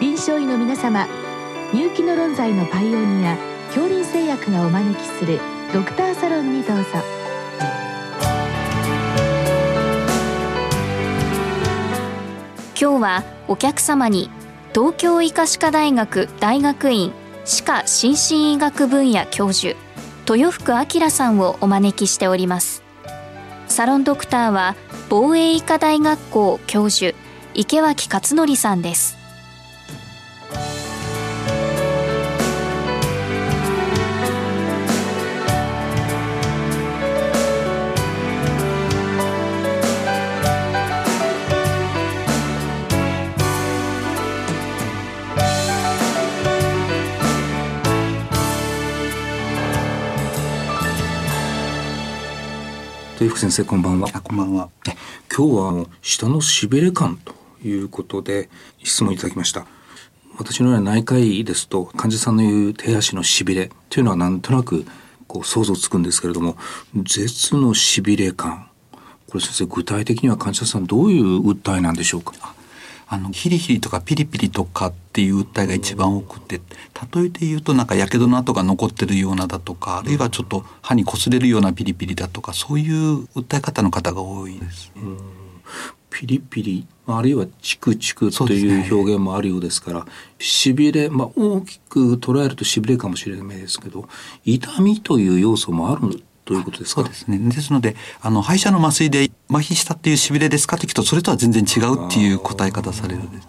臨床医の皆様入気の論剤のパイオニア恐林製薬がお招きするドクターサロンにどうぞ。今日はお客様に東京医科歯科大学大学院歯科心身医学分野教授豊福明さんをお招きしております。サロンドクターは防衛医科大学校教授池脇勝則さんです。豊福先生こんばんは。こんばんは。今日は下のしびれ感ということで質問いただきました。私のような内科医ですと患者さんの言う手足のしびれというのはなんとなくこう想像つくんですけれども舌のしびれ感これ先生具体的には患者さんどういう訴えなんでしょうか？あのヒリヒリとかピリピリとかっていう訴えが一番多くて例えて言うとなんかやけどの跡が残ってるようなだとかあるいはちょっと歯に擦れるようなピリピリだとかそういう訴え方の方が多いです、ね、ピリピリあるいはチクチクという表現もあるようですからしび、れ、まあ、大きく捉えるとしびれかもしれないですけど痛みという要素もあるということですか？そうですね。ですのであの歯医者の麻酔で麻痺したっていうしびれですか？と聞くとそれとは全然違うっていう答え方されるんです、ね、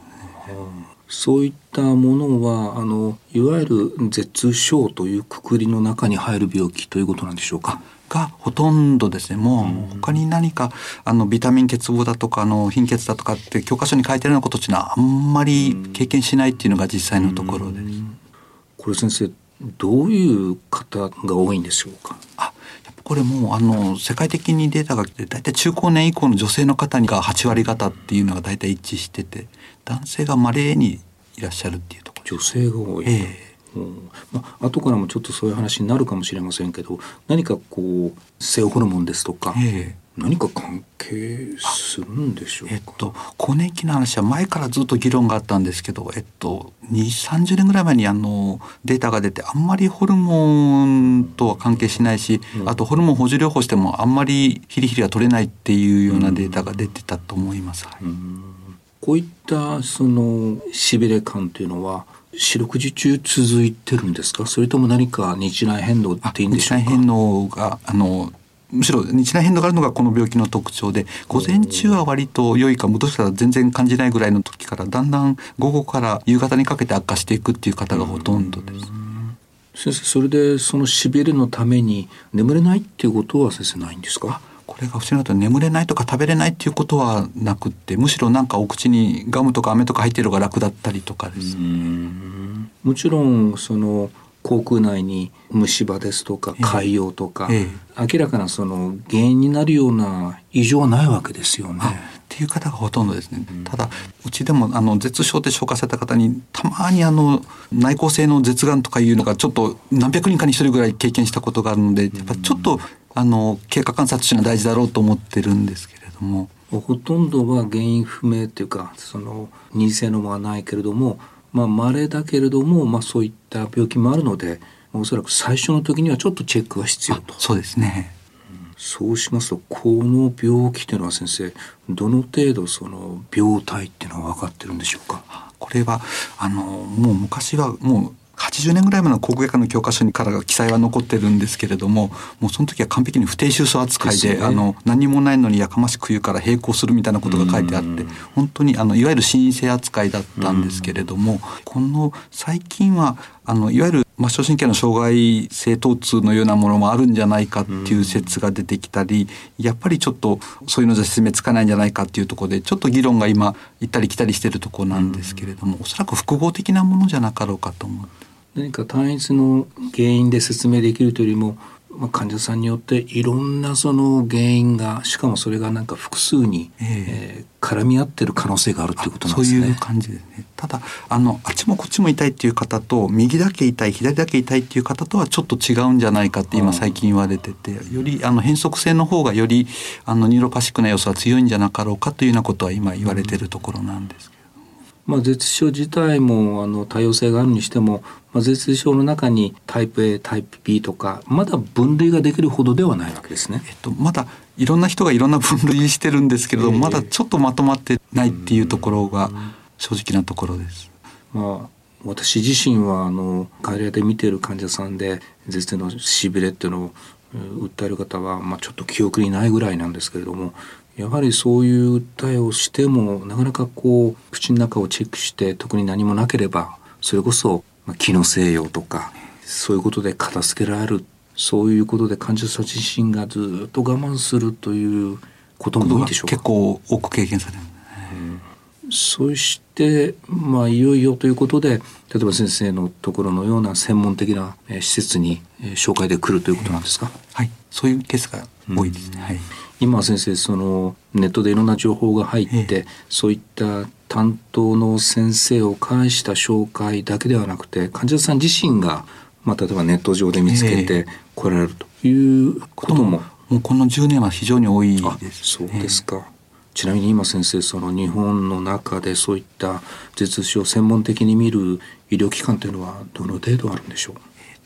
そういったものはあのいわゆる舌症というくくりの中に入る病気ということなんでしょうか？がほとんどですね。もう他に何かあのビタミン欠乏だとかあの貧血だとかって教科書に書いてあるようなことっていうのはあんまり経験しないっていうのが実際のところです。これ先生どういう方が多いんでしょうか？あこれもあの世界的にデータが来て大体中高年以降の女性の方が8割方っていうのが大体一致してて男性がまれにいらっしゃるっていうところ。女性が多い、ええ。うん。まあ後からもちょっとそういう話になるかもしれませんけど何かこう性ホルモンですとか、ええ、何か関係するんでしょうえっと更年期の話は前からずっと議論があったんですけど、えっと、2 3 0年ぐらい前にあのデータが出てあんまりホルモンとは関係しないし、うん、あとホルモン補充療法してもあんまりヒリヒリが取れないっていうようなデータが出てたと思います。うん、こういったそのしびれ感というのは四六時中続いてるんですか？それとも何か日内変動っていいんでしょうか？日内変動があのむしろ日内変動があるのがこの病気の特徴で午前中は割と良いかもしかしたら全然感じないぐらいの時からだんだん午後から夕方にかけて悪化していくっていう方がほとんどです。先生それでそのしびれのために眠れないっていうことは先生ないんですか？これが不思議なと眠れないとか食べれないっていうことはなくってむしろなんかお口にガムとか飴とか入ってるのが楽だったりとかです。もちろんその口腔内に虫歯ですとか潰瘍とか、ええ、明らかなその原因になるような異常はないわけですよね。っていう方がほとんどですね、うん、ただうちでもあの舌症って紹介された方にたまにあの内向性の舌がんとかいうのがちょっと何百人かに一人ぐらい経験したことがあるのでやっぱちょっとあの経過観察というのは大事だろうと思ってるんですけれども。ほとんどは原因不明っていうかその認性のもはないけれどもまあ稀だけれども、まあ、そういった病気もあるのでおそらく最初の時にはちょっとチェックが必要と。そうですねそうしますとこの病気というのは先生どの程度その病態っていうのは分かってるんでしょうか？これはあのもう昔はもう80年ぐらい前の口腔外科の教科書にから記載は残ってるんですけれどももうその時は完璧に不定収束扱いで、ね、あの何もないのにやかましく言うから並行するみたいなことが書いてあって本当にあのいわゆる心因性扱いだったんですけれどもこの最近はあのいわゆる末梢神経の障害性疼痛のようなものもあるんじゃないかっていう説が出てきたり、やっぱりちょっとそういうのじゃ説明つかないんじゃないかっていうところでちょっと議論が今行ったり来たりしてるところなんですけれども、おそらく複合的なものじゃなかろうかと思って。何か単一の原因で説明できるというよりも、まあ、患者さんによっていろんなその原因がしかもそれがなんか複数に、えー、えー、絡み合ってる可能性があるということなんですね。そういう感じですね。ただあのあっちもこっちも痛いっていう方と右だけ痛い左だけ痛いっていう方とはちょっと違うんじゃないかって今最近言われててよりあの変則性の方がよりあのニューロパシックな要素は強いんじゃなかろうかというようなことは今言われてるところなんですけど。まあ、絶症自体もあの多様性があるにしても、まあ、絶症の中にタイプ A タイプ B とかまだ分類ができるほどではないわけですね。えっと、まだいろんな人がいろんな分類してるんですけれども、えー、まだちょっとまとまってないっていうところが正直なところです。まあ私自身はあの外来で見ている患者さんで絶のしびれっていうのを訴える方は、まあ、ちょっと記憶にないぐらいなんですけれどもやはりそういう訴えをしてもなかなかこう口の中をチェックして特に何もなければそれこそ気のせいよとかそういうことで片付けられるそういうことで患者さん自身がずっと我慢するということも多いでしょうか？結構多く経験される、うん、そしてまあいよいよということで例えば先生のところのような専門的な施設に紹介で来るということなんですか、はい。そういうケースが多いですね、うん、はい今先生そのネットでいろんな情報が入って、そういった担当の先生を介した紹介だけではなくて患者さん自身が、まあ、例えばネット上で見つけて来られるということも、もうこの10年は非常に多いです、そうですか。ちなみに今先生その日本の中でそういった頭痛症を専門的に見る医療機関というのはどの程度あるんでしょう？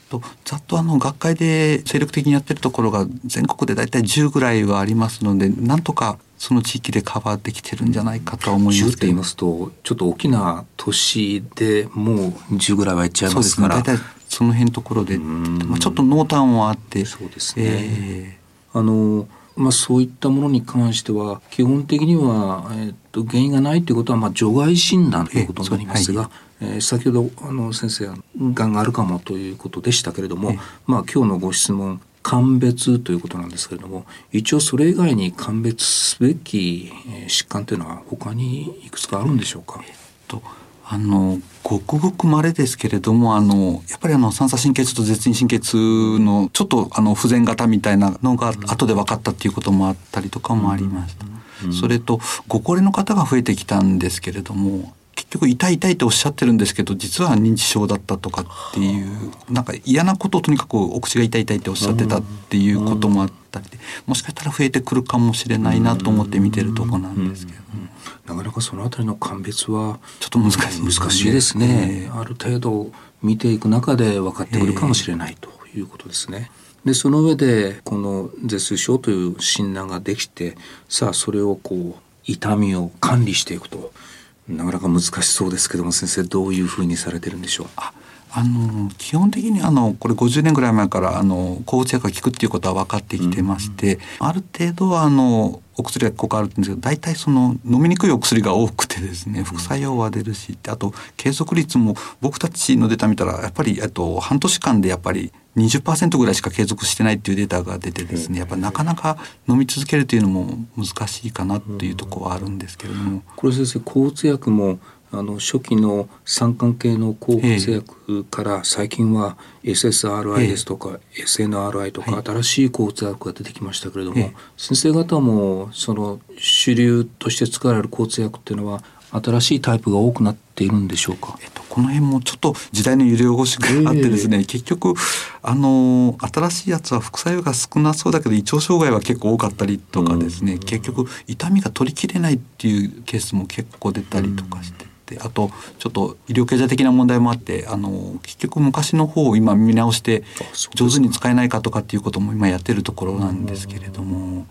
とざっとあの学会で精力的にやってるところが全国で大体10ぐらいはありますのでなんとかその地域でカバーできてるんじゃないかと思います。10って言いますとちょっと大きな都市でもう10ぐらいはいっちゃいますから。そうですね。大体その辺のところで、まあ、ちょっと濃淡はあって。そうですね、えー、あのまあ、そういったものに関しては基本的には、えー、と原因がないということは、まあ、除外診断ということになりますが、えーはい、えー、先ほどあの先生ががんがあるかもということでしたけれども、まあ、今日のご質問鑑別ということなんですけれども一応それ以外に鑑別すべき疾患というのは他にいくつかあるんでしょうか、えっとあのごくごく稀ですけれどもあのやっぱりあの三叉神経痛と絶縁神経痛のちょっとあの不全型みたいなのが後で分かったっていうこともあったりとかもありました。それとご高齢の方が増えてきたんですけれども結局痛い痛いっておっしゃってるんですけど実は認知症だったとかっていうなんか嫌なことをとにかくお口が痛い痛いっておっしゃってたっていうこともあったりでもしかしたら増えてくるかもしれないなと思って見てるとこなんですけど。なかなかそのあたりの鑑別はちょっと難しい、ね、難しいですね、えー、ある程度見ていく中で分かってくるかもしれないということですね。でその上でこの絶痛症という診断ができてさあそれをこう痛みを管理していくとなかなか難しそうですけども先生どういうふうにされてるんでしょう？ああの基本的にあのこれ50年ぐらい前からあの抗うつ薬が効くっていうことは分かってきてまして、うん、ある程度はあのお薬が効果あるんですけど大体その飲みにくいお薬が多くてですね副作用は出るしあと継続率も僕たちのデータ見たらやっぱりと半年間でやっぱり20%ぐらいしか継続してないっていうデータが出てですねやっぱなかなか飲み続けるというのも難しいかなっていうところはあるんですけれども。これ先生抗うつ薬もあの初期の酸管系の抗うつ薬から最近は SSRI ですとか SNRI とか新しい抗うつ薬が出てきましたけれども先生方もその主流として使われる抗うつ薬っていうのは新しいタイプが多くなっているんでしょうか、えっと、この辺もちょっと時代の揺れ動しがあってですね、えー、結局あの新しいやつは副作用が少なそうだけど胃腸障害は結構多かったりとかですね、結局痛みが取りきれないっていうケースも結構出たりとかして。ってあとちょっと医療経済的な問題もあってあの結局昔の方を今見直して上手に使えないかとかっていうことも今やってるところなんですけれども。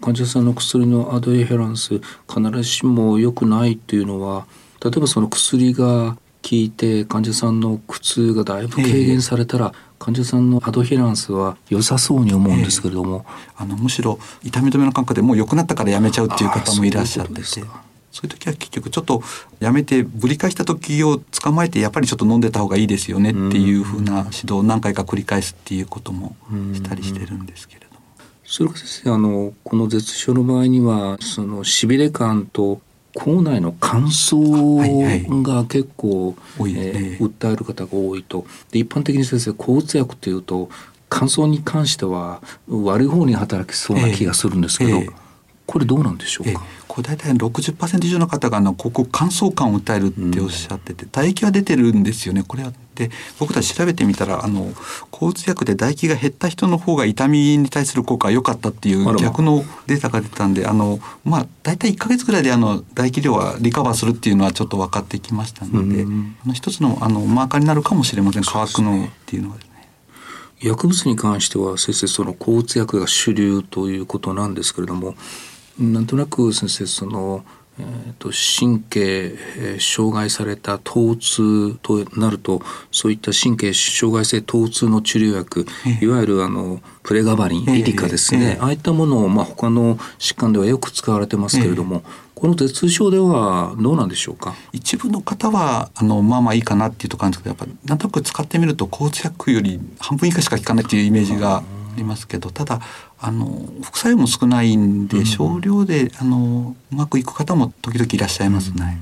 患者さんの薬のアドエヘランス必ずしも良くないっていうのは例えばその薬が効いて患者さんの苦痛がだいぶ軽減されたら、患者さんのアドヘランスは良さそうに思うんですけれども、えー、あのむしろ痛み止めの感覚でもう良くなったからやめちゃうっていう方もいらっしゃってて。そういう時は結局ちょっとやめてぶり返した時を捕まえてやっぱりちょっと飲んでた方がいいですよねっていうふうな指導を何回か繰り返すっていうこともしたりしてるんですけれども。それ先生あのこの絶症の場合にはそのしびれ感と口内の乾燥が結構、はいはい、えー、訴える方が多いと。で一般的に先生抗うつ薬というと乾燥に関しては悪い方に働きそうな気がするんですけど、えーえ。ーこれどうなんでしょうか、これ大体60%以上の方があのここ乾燥感を訴えるっておっしゃってて、唾液は出てるんですよね。これは。で僕たち調べてみたらあの抗うつ薬で唾液が減った人の方が痛みに対する効果が良かったっていう逆のデータが出たんであのまあ大体1か月ぐらいであの唾液量はリカバーするっていうのはちょっと分かってきましたので、うん、あの一つのあのマーカーになるかもしれません。乾くのっていうのはですね。薬物に関しては先生その抗うつ薬が主流ということなんですけれどもなんとなく先生その、えーと、神経、えー、障害された疼痛となるとそういった神経障害性疼痛の治療薬、いわゆるあのプレガバリン、リリカですね、ああいったものを、まあ、他の疾患ではよく使われてますけれども、この頭痛症ではどうなんでしょうか？一部の方はあのまあまあいいかなっていうところなんですけどやっぱなんとなく使ってみると抗うつ薬より半分以下しか効かないっていうイメージがありますけどただあの副作用も少ないんで、少量であのうまくいく方も時々いらっしゃいますね。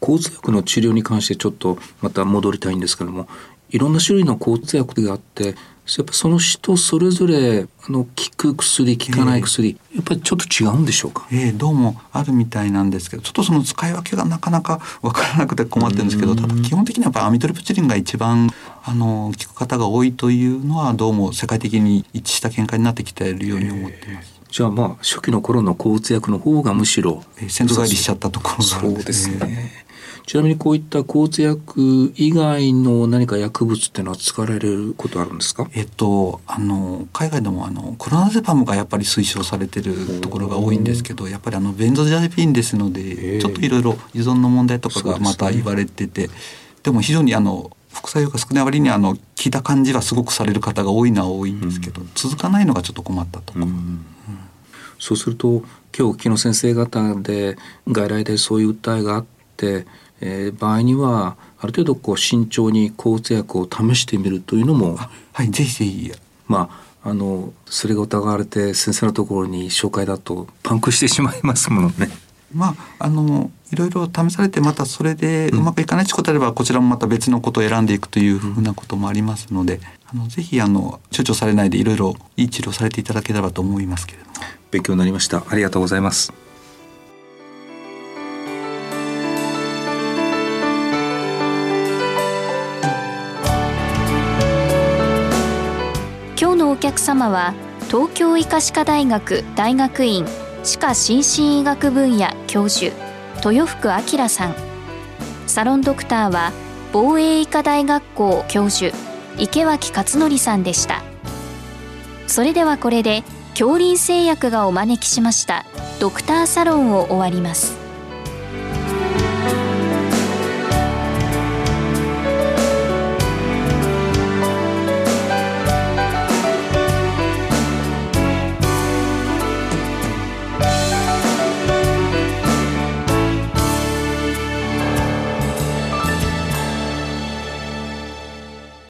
抗うつ薬の治療に関してちょっとまた戻りたいんですけどもいろんな種類の抗うつ薬があってやっぱその人それぞれあの効く薬効かない薬、えー、やっぱりちょっと違うんでしょうか、えー、どうもあるみたいなんですけどちょっとその使い分けがなかなか分からなくて困ってるんですけどただ基本的にはやっぱアミトリプチリンが一番あの効く方が多いというのはどうも世界的に一致した見解になってきているように思っています。えー、じゃあまあ初期の頃の抗うつ薬の方がむしろ、えー、先祖返りしちゃったところがあるんですね。そうですねちなみにこういった抗うつ薬以外の何か薬物っていうのは使われることあるんですか？えっとあの海外でもあのコロナゼパムがやっぱり推奨されてるところが多いんですけどやっぱりあのベンゾジャゼピンですのでちょっといろいろ依存の問題とかがまた言われててで、ね,、でも非常にあの副作用が少ない割にあの効いた感じはすごくされる方が多いのは多いんですけど、うん、続かないのがちょっと困ったとこそうすると今日木の先生方で外来でそういう訴えがあってえー、場合にはある程度こう慎重に抗うつ薬を試してみるというのもはいぜひぜひまああのそれが疑われて先生のところに紹介だとパンクしてしまいますものね。まああのいろいろ試されてまたそれでうまくいかないということであれば、うん、こちらもまた別のことを選んでいくというふうなこともありますので、あのぜひあの躊躇されないでいろいろいい治療されていただければと思いますけれども。勉強になりました。ありがとうございます。客様は東京医科歯科大学大学院歯科心身医学分野教授豊福明さん。サロンドクターは防衛医科大学校教授池脇勝則さんでした。それではこれで恐林製薬がお招きしましたドクターサロンを終わります。